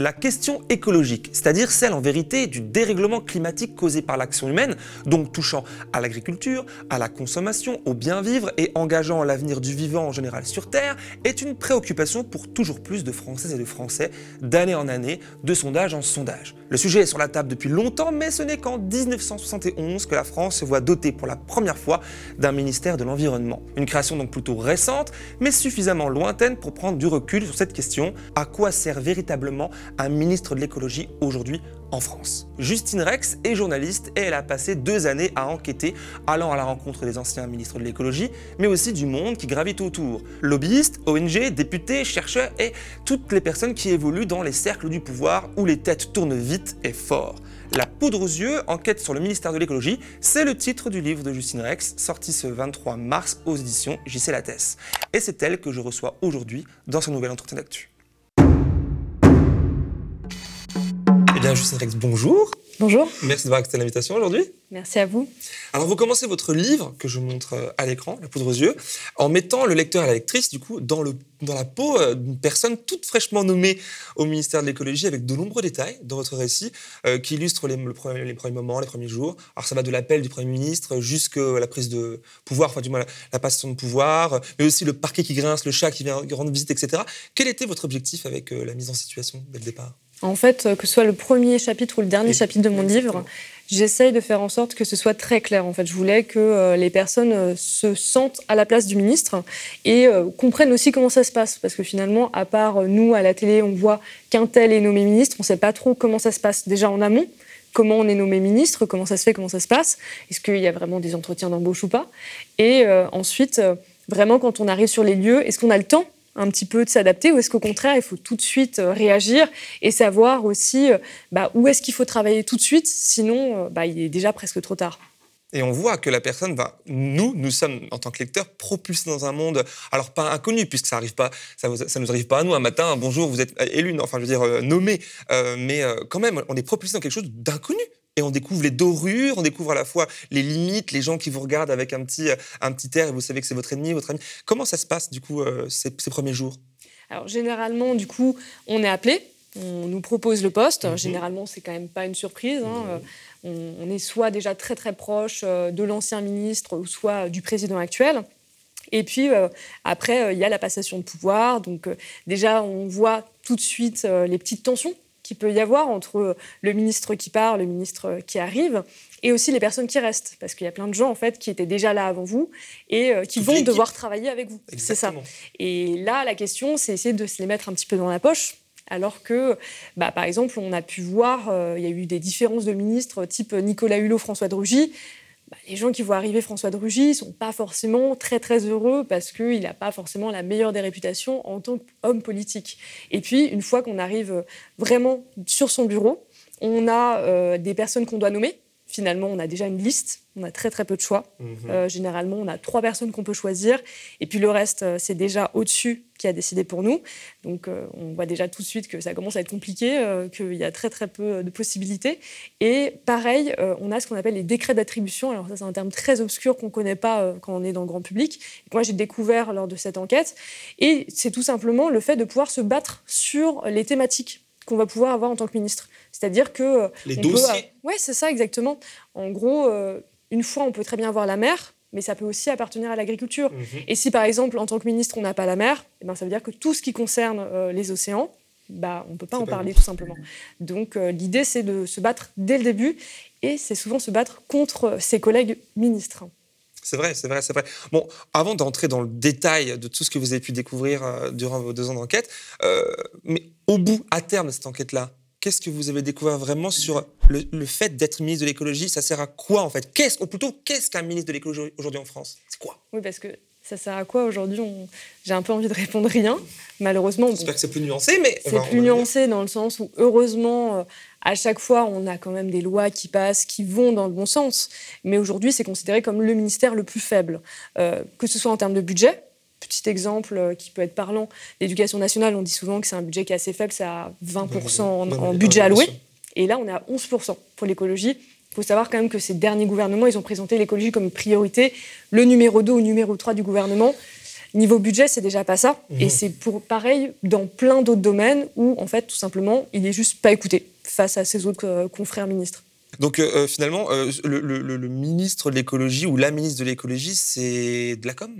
La question écologique, c'est-à-dire celle en vérité du dérèglement climatique causé par l'action humaine, donc touchant à l'agriculture, à la consommation, au bien vivre et engageant l'avenir du vivant en général sur Terre, est une préoccupation pour toujours plus de Françaises et de Français, d'année en année, de sondage en sondage. Le sujet est sur la table depuis longtemps, mais ce n'est qu'en 1971 que la France se voit dotée pour la première fois d'un ministère de l'Environnement. Une création donc plutôt récente, mais suffisamment lointaine pour prendre du recul sur cette question, à quoi sert véritablement un ministre de l'écologie aujourd'hui en France. Justine Rex est journaliste et elle a passé deux années à enquêter, allant à la rencontre des anciens ministres de l'écologie, mais aussi du monde qui gravite autour. Lobbyistes, ONG, députés, chercheurs et toutes les personnes qui évoluent dans les cercles du pouvoir où les têtes tournent vite et fort. La poudre aux yeux, enquête sur le ministère de l'écologie, c'est le titre du livre de Justine Rex, sorti ce 23 mars aux éditions JC Lattès. Et c'est elle que je reçois aujourd'hui dans ce nouvel entretien d'actu. Bien, Justine Rex, bonjour. Bonjour. Merci d'avoir accepté l'invitation aujourd'hui. Merci à vous. Alors, vous commencez votre livre, que je montre euh, à l'écran, La poudre aux yeux, en mettant le lecteur et la lectrice, du coup, dans, le, dans la peau euh, d'une personne toute fraîchement nommée au ministère de l'écologie, avec de nombreux détails dans votre récit, euh, qui illustrent les, le premier, les, premiers moments, les premiers jours. Alors, ça va de l'appel du Premier ministre jusqu'à la prise de pouvoir, enfin, du moins, la, la passation de pouvoir, mais aussi le parquet qui grince, le chat qui vient rendre visite, etc. Quel était votre objectif avec la mise en situation dès le départ? En fait, que ce soit le premier chapitre ou le dernier chapitre de mon livre, j'essaye de faire en sorte que ce soit très clair. En fait, je voulais que euh, les personnes euh, se sentent à la place du ministre et euh, comprennent aussi comment ça se passe. Parce que finalement, à part nous à la télé, on voit qu'un tel est nommé ministre, on ne sait pas trop comment ça se passe déjà en amont. Comment on est nommé ministre, comment ça se fait, comment ça se passe, est-ce qu'il y a vraiment des entretiens d'embauche ou pas? Et ensuite, vraiment, quand on arrive sur les lieux, est-ce qu'on a le temps un petit peu de s'adapter ou est-ce qu'au contraire, il faut tout de suite euh, réagir et savoir aussi euh, bah, où est-ce qu'il faut travailler tout de suite, sinon euh, bah, il est déjà presque trop tard. Et on voit que la personne va, nous, nous sommes en tant que lecteurs propulsés dans un monde, alors pas inconnu puisque ça arrive pas, ça, ça nous arrive pas à nous un matin, bonjour, vous êtes élu, enfin je veux dire nommé, mais quand même, on est propulsé dans quelque chose d'inconnu et on découvre les dorures, on découvre à la fois les limites, les gens qui vous regardent avec un petit, un petit air et vous savez que c'est votre ennemi, votre ami. Comment ça se passe du coup euh, ces, premiers jours? Alors généralement, du coup, on est appelé, on nous propose le poste. Mhm. Généralement, c'est quand même pas une surprise. Hein. On, on, est soit déjà très très proche euh, de l'ancien ministre ou soit du président actuel. Et puis euh, après, il y a la passation de pouvoir. Donc déjà, on voit tout de suite les petites tensions qu'il peut y avoir entre le ministre qui part, le ministre qui arrive, et aussi les personnes qui restent, parce qu'il y a plein de gens en fait qui étaient déjà là avant vous et euh, qui vont devoir travailler avec vous. C'est ça. Et là, la question, c'est essayer de se les mettre un petit peu dans la poche. Alors que, bah, par exemple, on a pu voir, euh, il y a eu des différences de ministres type Nicolas Hulot, François de Rugy. Bah, les gens qui voient arriver François de Rugy sont pas forcément très très heureux parce qu'il n'a pas forcément la meilleure des réputations en tant qu'homme politique. Et puis, une fois qu'on arrive vraiment sur son bureau, on a euh, des personnes qu'on doit nommer, finalement, on a déjà une liste, on a très très peu de choix. Mhm. Euh, généralement, on a trois personnes qu'on peut choisir, et puis le reste, euh, c'est déjà au-dessus qui a décidé pour nous. Donc, euh, on voit déjà tout de suite que ça commence à être compliqué, qu'il y a très très peu de possibilités. Et pareil, on a ce qu'on appelle les décrets d'attribution. Alors ça, c'est un terme très obscur qu'on ne connaît pas quand on est dans le grand public. moi, j'ai découvert lors de cette enquête, et c'est tout simplement le fait de pouvoir se battre sur les thématiques qu'on va pouvoir avoir en tant que ministre. C'est-à-dire que... Euh, Les dossiers Oui, c'est ça exactement. En gros, euh, une fois, on peut très bien avoir la mer, mais ça peut aussi appartenir à l'agriculture. Mhm. Et si, par exemple, en tant que ministre, on n'a pas la mer, eh ben, ça veut dire que tout ce qui concerne euh, les océans, bah, on ne peut pas en parler tout simplement. Donc l'idée, c'est de se battre dès le début, et c'est souvent se battre contre ses collègues ministres. C'est vrai, c'est vrai, c'est vrai. Bon, avant d'entrer dans le détail de tout ce que vous avez pu découvrir durant vos deux ans d'enquête, mais au bout, à terme de cette enquête-là, qu'est-ce que vous avez découvert vraiment sur le, fait d'être ministre de l'écologie? Ça sert à quoi en fait? Qu'est-ce, ou plutôt, qu'est-ce qu'un ministre de l'écologie aujourd'hui en France? C'est quoi? Oui, parce que ça sert à quoi aujourd'hui J'ai un peu envie de répondre rien, malheureusement. J'espère que c'est plus nuancé, mais... C'est plus nuancé dans le sens où, heureusement, euh, à chaque fois, on a quand même des lois qui passent, qui vont dans le bon sens. Mais aujourd'hui, c'est considéré comme le ministère le plus faible, euh, que ce soit en termes de budget, Petit exemple euh, qui peut être parlant, l'éducation nationale, on dit souvent que c'est un budget qui est assez faible, c'est à 20% en, budget alloué. Et là, on est à 11% pour l'écologie. Il faut savoir quand même que ces derniers gouvernements, ils ont présenté l'écologie comme priorité, le numéro 2 ou numéro 3 du gouvernement. Niveau budget, c'est déjà pas ça. Et Mhm. c'est pour pareil dans plein d'autres domaines où, en fait, tout simplement, il est juste pas écouté face à ses autres euh, confrères ministres. Donc euh, euh, finalement, euh, le, le- le- le ministre de l'écologie ou la ministre de l'écologie, c'est de la com?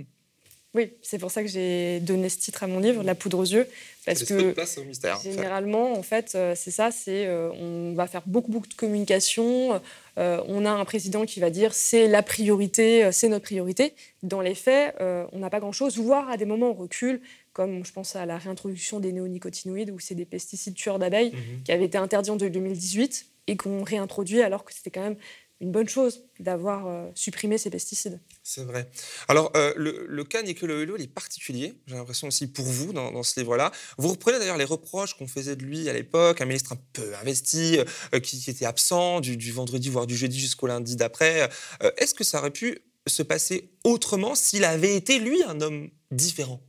Oui, c'est pour ça que j'ai donné ce titre à mon livre, La poudre aux yeux, parce que place au mystère. Généralement, en fait, euh, c'est ça, c'est euh, on va faire beaucoup, beaucoup de communication. euh, on a un président qui va dire c'est la priorité, c'est notre priorité. Dans les faits, euh, on n'a pas grand-chose, voire à des moments on recule, comme je pense à la réintroduction des néonicotinoïdes, où c'est des pesticides tueurs d'abeilles Mhm. qui avaient été interdits en 2018 et qu'on réintroduit alors que c'était quand même une bonne chose d'avoir euh, supprimé ces pesticides. C'est vrai. Alors, euh, le, le cas Nicolas Hulot, il est particulier, j'ai l'impression aussi pour vous dans, dans ce livre-là. Vous reprenez d'ailleurs les reproches qu'on faisait de lui à l'époque, un ministre un peu investi, euh, qui, qui était absent du, du vendredi, voire du jeudi jusqu'au lundi d'après. Euh, Est-ce que ça aurait pu se passer autrement s'il avait été, lui, un homme différent?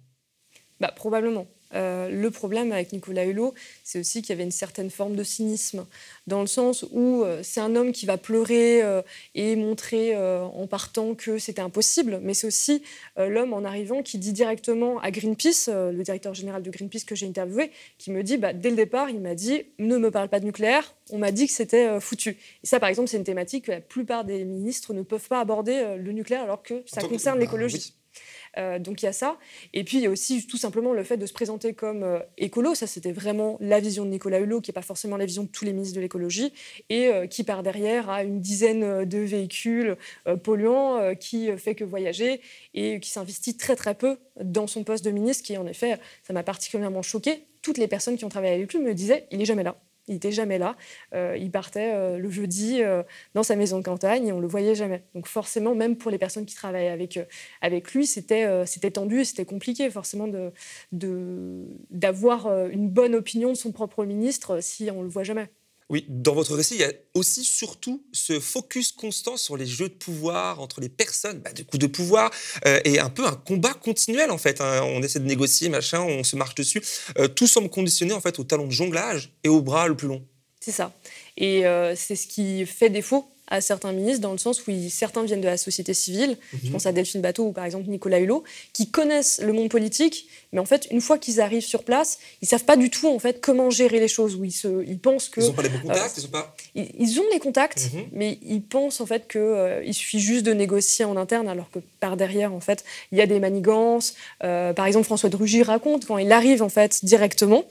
Bah, probablement. Euh, le problème avec Nicolas Hulot, c'est aussi qu'il y avait une certaine forme de cynisme, dans le sens où euh, c'est un homme qui va pleurer euh, et montrer en partant que c'était impossible, mais c'est aussi l'homme en arrivant qui dit directement à Greenpeace, le directeur général de Greenpeace que j'ai interviewé, qui me dit, bah, dès le départ, il m'a dit, ne me parle pas de nucléaire, on m'a dit que c'était foutu. Et ça, par exemple, c'est une thématique que la plupart des ministres ne peuvent pas aborder, le nucléaire, alors que ça concerne bah, l'écologie. Euh, donc il y a ça. Et puis il y a aussi tout simplement le fait de se présenter comme euh, écolo. Ça, c'était vraiment la vision de Nicolas Hulot, qui n'est pas forcément la vision de tous les ministres de l'écologie, et euh, qui par derrière a une dizaine de véhicules polluants, qui fait que voyager, et qui s'investit très très peu dans son poste de ministre, qui en effet, ça m'a particulièrement choqué. Toutes les personnes qui ont travaillé avec lui me disaient, il est jamais là. Il n'était jamais là. Euh, il partait euh, le jeudi euh, dans sa maison de campagne et on le voyait jamais. Donc forcément, même pour les personnes qui travaillaient avec, avec lui, c'était tendu et c'était compliqué forcément d'avoir euh, une bonne opinion de son propre ministre si on le voit jamais. Oui, dans votre récit, il y a aussi surtout ce focus constant sur les jeux de pouvoir entre les personnes, bah, du coup de pouvoir, euh, et un peu un combat continuel en fait. hein. On essaie de négocier, machin, on se marche dessus. Euh, tout semble conditionné en fait au talon de jonglage et au bras le plus long. C'est ça. Et euh, c'est ce qui fait défaut à certains ministres, dans le sens où ils- certains viennent de la société civile, je pense à Delphine Bateau ou par exemple Nicolas Hulot, qui connaissent le monde politique, mais en fait, une fois qu'ils arrivent sur place, ils savent pas du tout en fait comment gérer les choses, où ils, se, ils pensent que... Ils n'ont pas les bons contacts, ils ont pas. Ils, ils ont les contacts, Mhm. mais ils pensent en fait qu'il suffit juste de négocier en interne, alors que par derrière, en fait, il y a des manigances. Euh, par exemple, François de Rugy raconte quand il arrive en fait directement,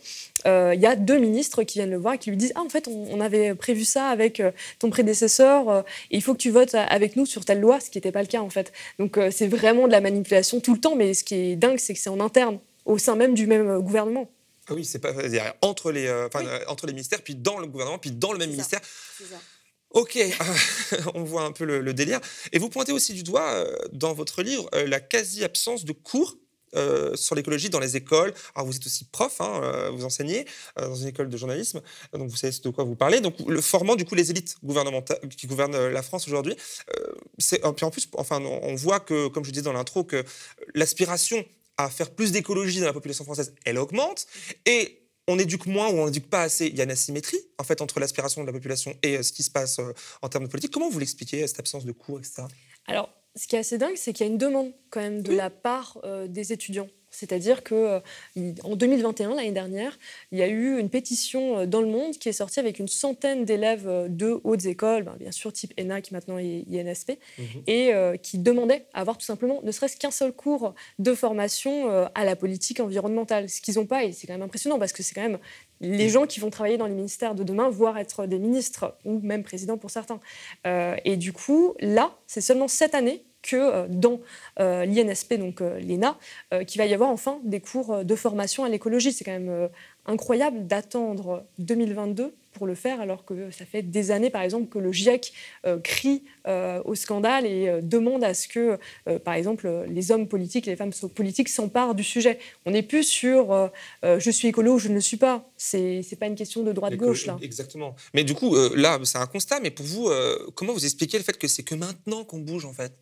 euh, il y a deux ministres qui viennent le voir et qui lui disent ah en fait on, on avait prévu ça avec euh, ton prédécesseur euh, et il faut que tu votes avec nous sur telle loi, ce qui n'était pas le cas en fait. Donc c'est vraiment de la manipulation tout le temps, mais ce qui est dingue, c'est que c'est en interne, au sein même du même gouvernement. Ah oui, c'est pas entre les, Oui. entre les ministères, puis dans le gouvernement, puis dans le même C'est ça. Ok, on voit un peu le, délire. Et vous pointez aussi du doigt euh, dans votre livre euh, la quasi-absence de cours euh, sur l'écologie dans les écoles. Alors vous êtes aussi prof, hein, vous enseignez dans une école de journalisme, donc vous savez de quoi vous parlez. Donc le formant du coup les élites gouvernementales qui gouvernent la France aujourd'hui, c'est puis en plus, enfin on on voit que, comme je disais dans l'intro, que l'aspiration à faire plus d'écologie dans la population française, elle augmente et on éduque moins ou on n'éduque pas assez. Il y a une asymétrie en fait entre l'aspiration de la population et euh, ce qui se passe euh, en termes de politique. Comment vous l'expliquez cette absence de cours, etc. Alors, ce qui est assez dingue, c'est qu'il y a une demande quand même de Oui. la part euh, des étudiants. C'est-à-dire que euh, en 2021, l'année dernière, il y a eu une pétition euh, dans le monde qui est sortie avec une centaine d'élèves euh, de hautes écoles, ben, bien sûr type ENA qui maintenant est INSP, et euh, qui demandaient à avoir tout simplement ne serait-ce qu'un seul cours de formation à la politique environnementale. Ce qu'ils n'ont pas, et c'est quand même impressionnant parce que c'est quand même les gens qui vont travailler dans les ministères de demain, voire être des ministres ou même présidents pour certains. Euh, et du coup, là, c'est seulement cette année que euh, dans euh, l'INSP, donc euh, l'ENA, qu'il va y avoir enfin des cours de formation à l'écologie. C'est quand même incroyable d'attendre 2022 pour le faire, alors que ça fait des années, par exemple, que le GIEC crie au scandale et demande à ce que, par exemple, les hommes politiques, les femmes politiques s'emparent du sujet. On n'est plus sur je suis écolo ou je ne le suis pas. C'est c'est pas une question de droite-gauche, là. Exactement. Mais du coup, là, c'est un constat. Mais pour vous, comment vous expliquez le fait que c'est que maintenant qu'on bouge en fait?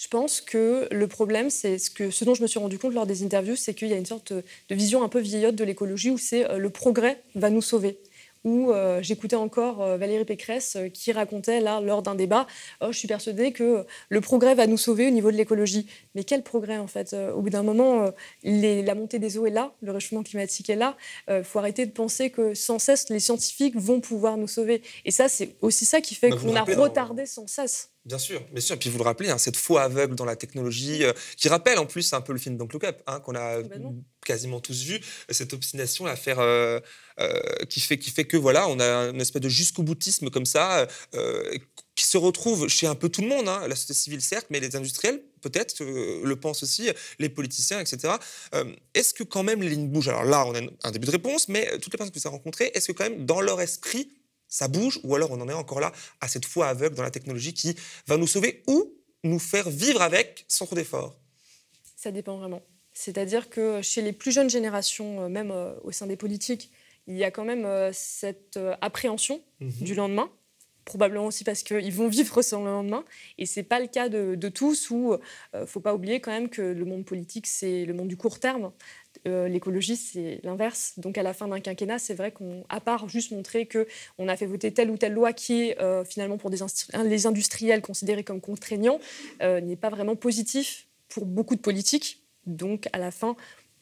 Je pense que le problème, c'est ce, que, ce dont je me suis rendu compte lors des interviews, c'est qu'il y a une sorte de vision un peu vieillotte de l'écologie où c'est euh, le progrès va nous sauver. où euh, j'écoutais encore euh, Valérie Pécresse euh, qui racontait là lors d'un débat oh, je suis persuadée que le progrès va nous sauver au niveau de l'écologie. Mais quel progrès en fait Au bout d'un moment, la montée des eaux est là, le réchauffement climatique est là. Il faut arrêter de penser que sans cesse les scientifiques vont pouvoir nous sauver. Et ça, c'est aussi ça qui fait bah, qu'on a retardé sans cesse. Bien sûr, bien sûr. Et puis vous le rappelez, hein, cette foi aveugle dans la technologie, qui rappelle en plus un peu le film Don't Look Up, hein, qu'on a quasiment tous vu, cette obstination à faire, qui fait qui fait que voilà, on a une espèce de jusqu'au boutisme comme ça, euh, qui se retrouve chez un peu tout le monde, hein, la société civile certes, mais les industriels peut-être euh, le pensent aussi, les politiciens, etc. Euh, est-ce que quand même les lignes bougent? Alors là, on a un début de réponse, mais toutes les personnes que vous avez rencontrées, est-ce que quand même dans leur esprit, ça bouge, ou alors on en est encore là à cette foi aveugle dans la technologie qui va nous sauver ou nous faire vivre avec sans trop d'efforts Ça dépend vraiment. C'est-à-dire que chez les plus jeunes générations, même au sein des politiques, il y a quand même euh, cette euh, appréhension mhm. du lendemain, probablement aussi parce qu'ils vont vivre sans le lendemain. Et ce n'est pas le cas de, tous, où il euh, ne faut pas oublier quand même que le monde politique, c'est le monde du court terme. L'écologie, c'est l'inverse. Donc, à la fin d'un quinquennat, c'est vrai qu'à part juste montrer qu'on a fait voter telle ou telle loi qui est finalement pour les industriels considérés comme contraignants, n'est pas vraiment positif pour beaucoup de politiques. Donc, à la fin,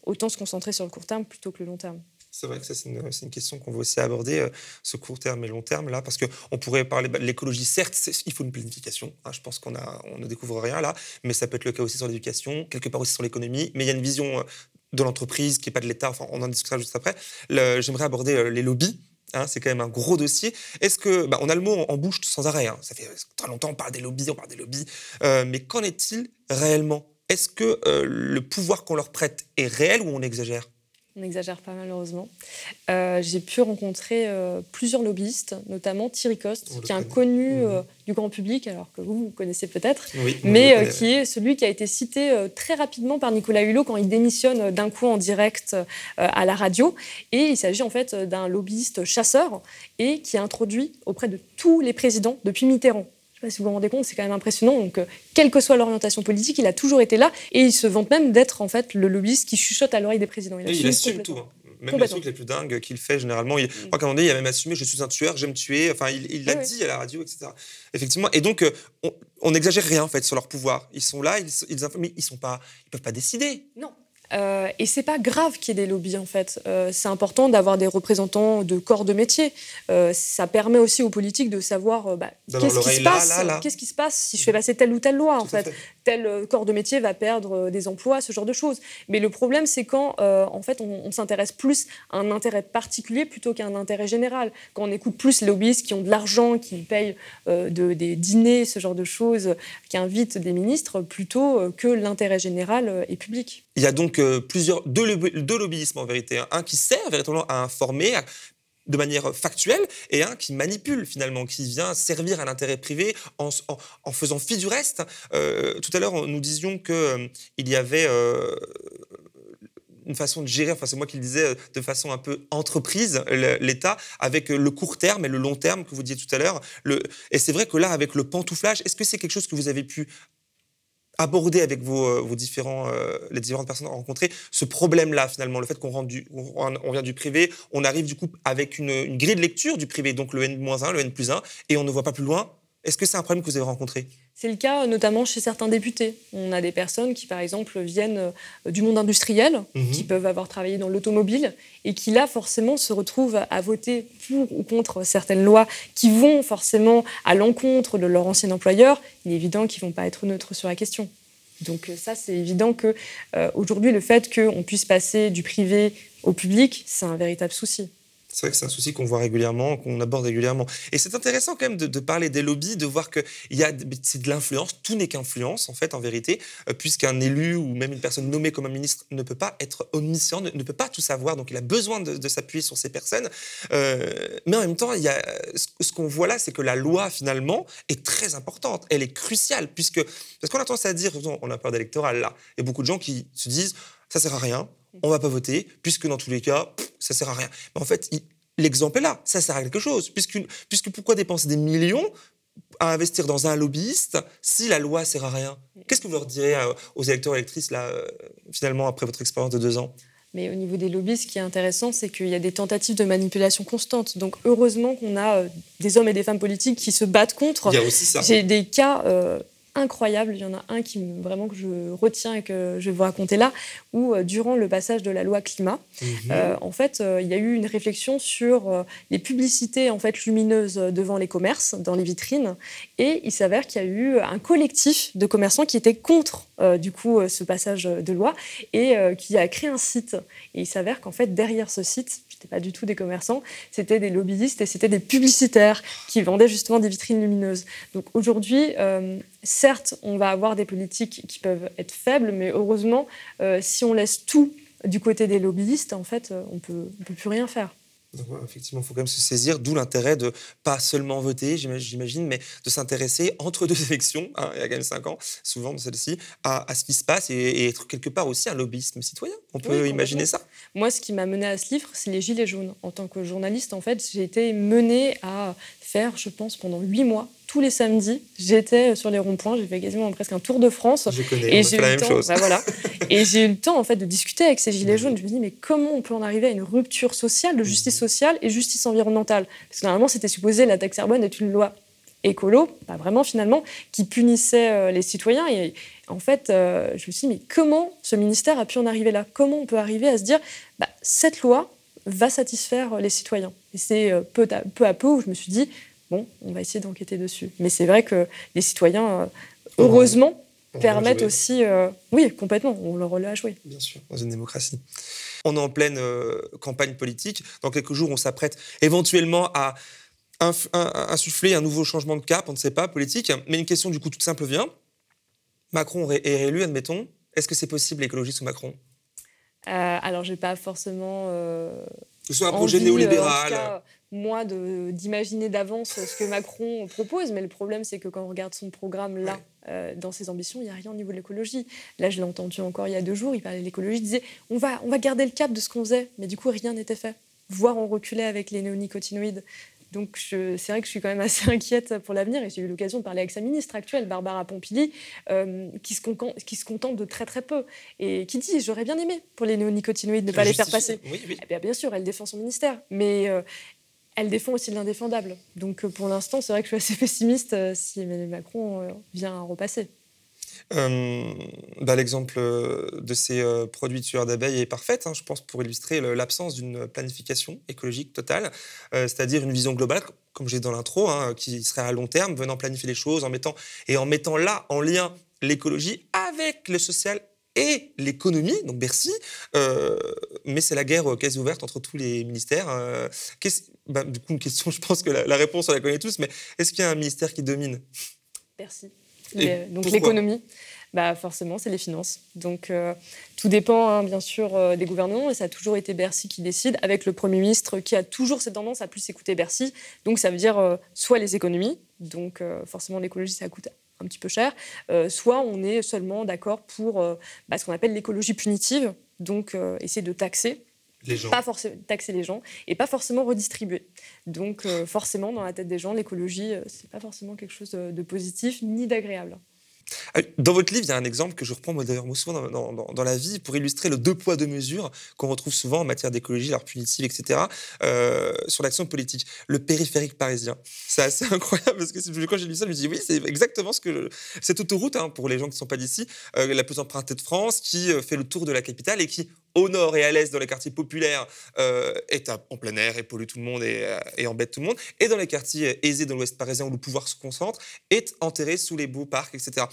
autant se concentrer sur le court terme plutôt que le long terme. C'est vrai que ça, c'est une, question qu'on veut aussi aborder, euh, ce court terme et long terme, là, parce qu'on pourrait parler de l'écologie. Certes, il faut une planification. Hein, je pense qu'on on ne découvre rien là, mais ça peut être le cas aussi sur l'éducation, quelque part aussi sur l'économie. Mais il y a une vision euh, de l'entreprise qui n'est pas de l'État. Enfin, on en discutera juste après. J'aimerais aborder euh, les lobbies. Hein, c'est quand même un gros dossier. Est-ce que, bah, on a le mot en, bouche sans arrêt. Hein. Ça fait très longtemps on parle des lobbies, on parle des lobbies. mais qu'en est-il réellement? Est-ce que le pouvoir qu'on leur prête est réel ou on exagère? On n'exagère pas malheureusement. Euh, j'ai pu rencontrer euh, plusieurs lobbyistes, notamment Thierry Coste, qui est inconnu euh, du grand public, alors que vous, vous connaissez peut-être, mais qui est celui qui a été cité très rapidement par Nicolas Hulot quand il démissionne d'un coup en direct à la radio. Et il s'agit en fait d'un lobbyiste chasseur et qui a introduit auprès de tous les présidents depuis Mitterrand je ne sais pas si vous vous rendez compte, c'est quand même impressionnant. Donc, euh, quelle que soit l'orientation politique, il a toujours été là et il se vante même d'être en fait le lobbyiste qui chuchote à l'oreille des présidents. Il, assume, tout. Hein. Même les trucs les plus dingues qu'il fait généralement. Il, mm. moment donné, il a même assumé je suis un tueur, j'aime tuer. Enfin, il l'a dit à la radio, etc. Effectivement. Et donc, euh, on n'exagère rien en fait sur leur pouvoir. Ils sont là, ils, ils, mais ils ne peuvent pas décider. Non. Euh, et c'est pas grave qu'il y ait des lobbies en fait. Euh, c'est important d'avoir des représentants de corps de métier. Euh, ça permet aussi aux politiques de savoir bah, qu'est-ce qui se passe, qu'est-ce qui se passe si je fais passer telle ou telle loi en fait. Tel corps de métier va perdre des emplois, ce genre de choses. Mais le problème c'est quand en fait on, s'intéresse plus à un intérêt particulier plutôt qu'à un intérêt général. Quand on écoute plus les lobbyistes qui ont de l'argent, qui payent de, des dîners, ce genre de choses, qui invitent des ministres plutôt que l'intérêt général et public. Il y a donc plusieurs, deux, lobbyismes en vérité. Un qui sert véritablement à informer, de manière factuelle et un qui manipule finalement, qui vient servir à l'intérêt privé en, faisant fi du reste. Euh, tout à l'heure, nous disions qu'il euh, il y avait euh, une façon de gérer, enfin c'est moi qui le disais, de façon un peu entreprise, l'État, avec le court terme et le long terme que vous disiez tout à l'heure. Et c'est vrai que là, avec le pantouflage, est-ce que c'est quelque chose que vous avez pu aborder avec vos, euh, différents, euh, les différentes personnes rencontrées ce problème-là, finalement, le fait qu'on on vient du privé, on arrive du coup avec une, grille de lecture du privé, donc le N-1, le N+1, et on ne voit pas plus loin. Est-ce que c'est un problème que vous avez rencontré? C'est le cas notamment chez certains députés. On a des personnes qui, par exemple, viennent euh, du monde industriel, mhm. qui peuvent avoir travaillé dans l'automobile, et qui, là, forcément, se retrouvent à voter pour ou contre certaines lois qui vont forcément à l'encontre de leur ancien employeur. Il est évident qu'ils ne vont pas être neutres sur la question. Donc euh, ça, c'est évident que euh, aujourd'hui, le fait qu'on puisse passer du privé au public, c'est un véritable souci. C'est vrai que c'est un souci qu'on voit régulièrement, qu'on aborde régulièrement. Et c'est intéressant quand même de, parler des lobbies, de voir que y a, de l'influence, tout n'est qu'influence en fait, en vérité, euh, puisqu'un élu ou même une personne nommée comme un ministre ne peut pas être omniscient, ne, peut pas tout savoir, donc il a besoin de, s'appuyer sur ces personnes. Euh, mais en même temps, ce, qu'on voit là, c'est que la loi finalement est très importante, elle est cruciale, puisque, parce qu'on a tendance à dire, on a peur d'électoral là, il y a beaucoup de gens qui se disent, ça sert à rien, on va pas voter, puisque dans tous les cas, ça sert à rien. Mais en fait, l'exemple est là, ça sert à quelque chose. Puisque, puisque pourquoi dépenser des millions à investir dans un lobbyiste si la loi sert à rien? Qu'est-ce que vous leur direz aux électeurs et électrices, là, euh, finalement, après votre expérience de deux ans? Mais au niveau des lobbies, ce qui est intéressant, c'est qu'il y a des tentatives de manipulation constantes. Donc heureusement qu'on a des hommes et des femmes politiques qui se battent contre. Il y a aussi ça. J'ai des cas incroyable. Il y en a un qui vraiment que je retiens et que je vais vous raconter là, où euh, durant le passage de la loi climat, mhm. euh, en fait, euh, il y a eu une réflexion sur les publicités en fait lumineuses devant les commerces, dans les vitrines, et il s'avère qu'il y a eu un collectif de commerçants qui était contre du coup ce passage de loi et qui a créé un site. Et il s'avère qu'en fait derrière ce site, c'était pas du tout des commerçants, c'était des lobbyistes et c'était des publicitaires qui vendaient justement des vitrines lumineuses. Donc aujourd'hui, certes, on va avoir des politiques qui peuvent être faibles, mais heureusement, euh, si on laisse tout du côté des lobbyistes, en fait, euh, on peut, on peut plus rien faire effectivement, il faut quand même se saisir, d'où l'intérêt de pas seulement voter, j'imagine, mais de s'intéresser entre deux élections, hein, il y a quand même cinq ans, souvent dans celle-ci, à, ce qui se passe et, être quelque part aussi un lobbyisme citoyen. On peut imaginer ça. Moi, ce qui m'a mené à ce livre, c'est les Gilets jaunes. En tant que journaliste, en fait, j'ai été menée à faire, je pense, pendant huit mois, tous les samedis, j'étais sur les ronds-points, j'ai fait quasiment presque un tour de France. Je connais, et j'ai eu la même chose. Bah, voilà. et j'ai eu le temps en fait de discuter avec ces gilets jaunes. Je me dis mais comment on peut en arriver à une rupture sociale, de justice mhm. sociale et justice environnementale? Parce que normalement c'était supposé la taxe carbone est une loi écolo, pas vraiment finalement, qui punissait euh, les citoyens. Et en fait, euh, je me suis dit mais comment ce ministère a pu en arriver là? Comment on peut arriver à se dire bah, cette loi va satisfaire les citoyens? Et c'est euh, peu à peu où je me suis dit bon, on va essayer d'enquêter dessus. Mais c'est vrai que les citoyens, euh, heureusement, permettent aussi. Euh, oui, complètement, on leur rôle à jouer. Bien sûr, dans une démocratie. On est en pleine euh, campagne politique. Dans quelques jours, on s'apprête éventuellement à insuffler un nouveau changement de cap, on ne sait pas, politique. Mais une question du coup toute simple vient. Macron est réélu, admettons. Est-ce que c'est possible l'écologie sous Macron Alors, je n'ai pas forcément. Que ce soit un projet néolibéral moi, d'imaginer d'avance ce que Macron propose. Mais le problème, c'est que quand on regarde son programme là, euh, dans ses ambitions, il n'y a rien au niveau de l'écologie. Là, je l'ai entendu encore il y a deux jours, il parlait de l'écologie, il disait on va, on va garder le cap de ce qu'on faisait. Mais du coup, rien n'était fait. Voire on reculait avec les néonicotinoïdes. Donc c'est vrai que je suis quand même assez inquiète pour l'avenir et j'ai eu l'occasion de parler avec sa ministre actuelle, Barbara Pompili, euh, qui, se qui, se contente de très très peu et qui dit j'aurais bien aimé pour les néonicotinoïdes ne pas les faire passer. Oui, oui. Eh bien, bien, sûr, elle défend son ministère, mais euh, elle défend aussi l'indéfendable. Donc euh, pour l'instant, c'est vrai que je suis assez pessimiste si Emmanuel Macron vient à repasser. Bah, l'exemple de ces produits tueurs d'abeilles est parfait, hein, je pense, pour illustrer l'absence d'une planification écologique totale, c'est-à-dire une vision globale, comme j'ai dans l'intro, hein, qui serait à long terme, venant planifier les choses, en mettant, et en mettant là en lien l'écologie avec le social et l'économie, donc Bercy, mais c'est la guerre quasi ouverte entre tous les ministères. Bah, du coup, une question, je pense que la, réponse, on la connaît tous, mais est-ce qu'il y a un ministère qui domine? Donc l'économie, bah forcément, c'est les finances. Donc euh, tout dépend, hein, bien sûr, euh, des gouvernements, et ça a toujours été Bercy qui décide, avec le Premier ministre qui a toujours cette tendance à plus écouter Bercy. Donc ça veut dire euh, soit les économies, donc forcément l'écologie, ça coûte un petit peu cher, soit on est seulement d'accord pour bah, ce qu'on appelle l'écologie punitive, donc essayer de taxer pas forcément taxer les gens et pas forcément redistribuer. Donc euh, forcément, dans la tête des gens, l'écologie, euh, c'est pas forcément quelque chose de positif ni d'agréable. Euh, dans votre livre, il y a un exemple que je reprends moi d'ailleurs souvent dans, dans, la vie pour illustrer le deux poids deux mesures qu'on retrouve souvent en matière d'écologie, l'art punitive, etc. Euh, sur l'action politique. Le périphérique parisien, c'est assez incroyable parce que quand j'ai lu ça, je me dis oui, c'est exactement ce que cette autoroute hein, pour les gens qui ne sont pas d'ici, euh, la plus empruntée de France, qui fait le tour de la capitale et qui au nord et à l'est, dans les quartiers populaires, est en plein air et pollue tout le monde et, et, embête tout le monde. Et dans les quartiers aisés de l'ouest parisien où le pouvoir se concentre, est enterré sous les beaux parcs, etc.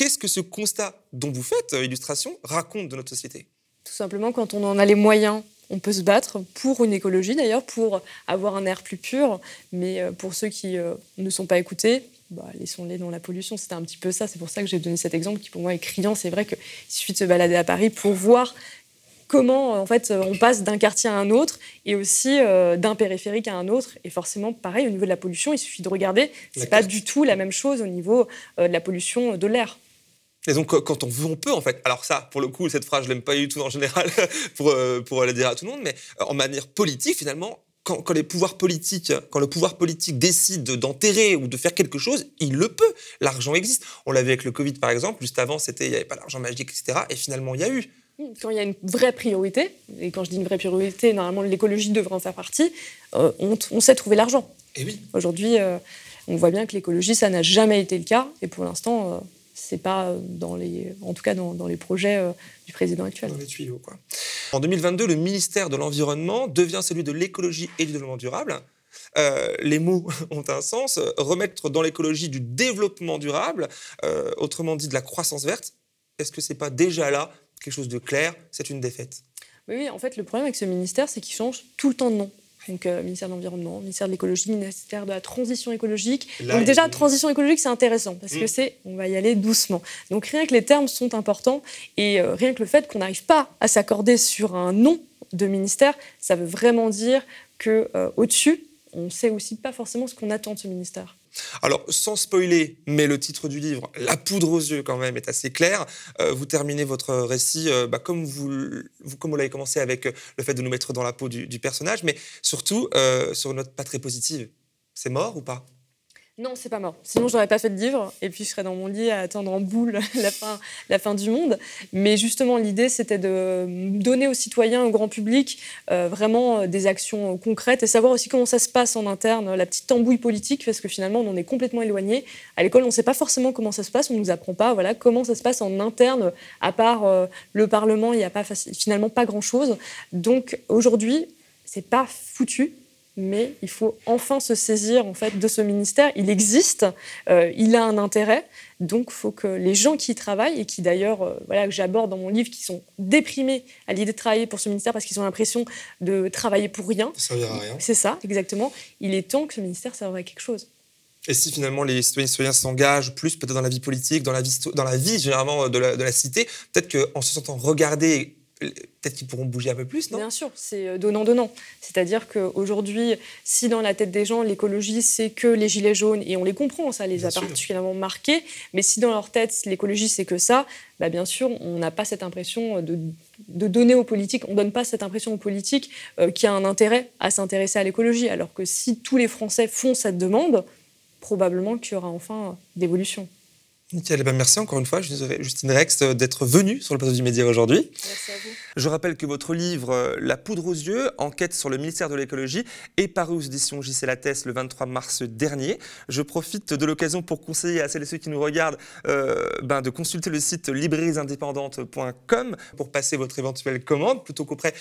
Qu'est-ce que ce constat dont vous faites euh, illustration raconte de notre société? Tout simplement, quand on en a les moyens, on peut se battre pour une écologie d'ailleurs, pour avoir un air plus pur. Mais euh, pour ceux qui euh, ne sont pas écoutés, bah, laissons-les dans la pollution. C'était un petit peu ça. C'est pour ça que j'ai donné cet exemple qui pour moi est criant. C'est vrai qu'il suffit de se balader à Paris pour voir comment en fait on passe d'un quartier à un autre et aussi d'un périphérique à un autre. Et forcément, pareil au niveau de la pollution, il suffit de regarder. C'est pas du tout la même chose au niveau de la pollution de l'air. Et donc, quand on veut, on peut, en fait. Alors ça, pour le coup, cette phrase, je l'aime pas du tout en général pour, euh, pour la dire à tout le monde, mais euh, en manière politique, finalement, quand, quand, les pouvoirs politiques, quand le pouvoir politique décide d'enterrer ou de faire quelque chose, il le peut. L'argent existe. On l'a vu avec le Covid, par exemple. Juste avant, c'était il n'y avait pas l'argent magique, etc. Et finalement, il y a eu Quand il y a une vraie priorité, et quand je dis une vraie priorité, normalement l'écologie devrait en faire partie, euh, on, sait trouver l'argent. Et oui. Aujourd'hui, euh, on voit bien que l'écologie, ça n'a jamais été le cas, et pour l'instant, euh, c'est pas dans les, en tout cas dans, dans les projets du président actuel. Dans les tuyaux, quoi. En 2022, le ministère de l'Environnement devient celui de l'écologie et du développement durable. Euh, les mots ont un sens. Remettre dans l'écologie du développement durable, euh, autrement dit de la croissance verte, est-ce que c'est pas déjà là quelque chose de clair C'est une défaite. Oui, en fait, le problème avec ce ministère, c'est qu'il change tout le temps de nom. Donc, euh, ministère de l'Environnement, ministère de l'Écologie, ministère de la Transition écologique. Donc, déjà, transition écologique, c'est intéressant parce que mm. c'est, on va y aller doucement. Donc, rien que les termes sont importants et rien que le fait qu'on n'arrive pas à s'accorder sur un nom de ministère, ça veut vraiment dire que au-dessus, on sait aussi pas forcément ce qu'on attend de ce ministère. Alors, sans spoiler, mais le titre du livre, La poudre aux yeux, quand même, est assez clair. Euh, vous terminez votre récit euh, bah, comme vous, l'avez commencé avec euh, le fait de nous mettre dans la peau du, du personnage, mais surtout sur une note pas très positive. C'est mort ou pas? Non, c'est pas mort. Sinon, j'aurais pas fait de livre et puis je serais dans mon lit à attendre en boule la fin, la fin du monde. Mais justement, l'idée, c'était de donner aux citoyens, au grand public, euh, vraiment euh, des actions concrètes et savoir aussi comment ça se passe en interne, la petite tambouille politique, parce que finalement, on en est complètement éloigné. À l'école, on ne sait pas forcément comment ça se passe, on nous apprend pas, voilà, comment ça se passe en interne. À part euh, le Parlement, il n'y a pas finalement pas grand-chose. Donc aujourd'hui, c'est pas foutu mais il faut enfin se saisir en fait de ce ministère. Il existe, euh, il a un intérêt, donc il faut que les gens qui y travaillent et qui d'ailleurs, euh, voilà, que j'aborde dans mon livre, qui sont déprimés à l'idée de travailler pour ce ministère parce qu'ils ont l'impression de travailler pour rien. Ça servira à rien. C'est ça, exactement. Il est temps que ce ministère serve à quelque chose. Et si finalement les citoyens s'engagent plus peut-être dans la vie politique, dans la vie, dans la vie généralement de la, de la cité, peut-être qu'en se sentant regardés peut-être qu'ils pourront bouger un peu plus, non? Bien sûr, c'est euh, donnant-donnant. C'est-à-dire qu'aujourd'hui, si dans la tête des gens, l'écologie, c'est que les gilets jaunes, et on les comprend, ça les a particulièrement marqués, mais si dans leur tête, l'écologie, c'est que ça, bah bien sûr, on n'a pas cette impression de, de, donner aux politiques, on ne donne pas cette impression aux politiques euh, qu'il y a un intérêt à s'intéresser à l'écologie, alors que si tous les Français font cette demande, probablement qu'il y aura enfin d'évolution. Nickel, ben, merci encore une fois, Justine Rex, euh, d'être venue sur le plateau du Média aujourd'hui. Merci à vous. Je rappelle que votre livre euh, La poudre aux yeux, enquête sur le ministère de l'écologie, est paru aux éditions JC Lattès le 23 mars dernier. Je profite de l'occasion pour conseiller à celles et ceux qui nous regardent euh, ben, de consulter le site librairiesindépendantes.com pour passer votre éventuelle commande plutôt qu'auprès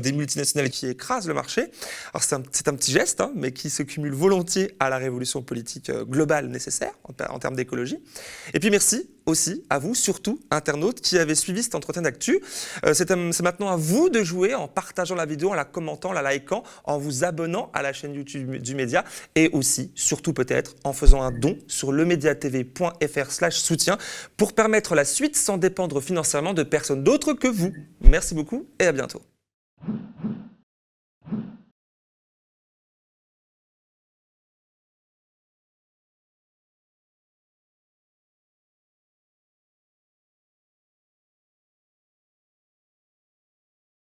des multinationales qui écrasent le marché. Alors c'est un, petit geste, hein, mais qui se cumule volontiers à la révolution politique globale nécessaire en termes d'écologie. Et puis merci aussi à vous, surtout internautes qui avez suivi cet entretien d'actu. Euh, c'est maintenant à vous de jouer en partageant la vidéo, en la commentant, en la likant, en vous abonnant à la chaîne YouTube du média et aussi, surtout peut-être, en faisant un don sur lemediatv.fr soutien pour permettre la suite sans dépendre financièrement de personne d'autre que vous. Merci beaucoup et à bientôt.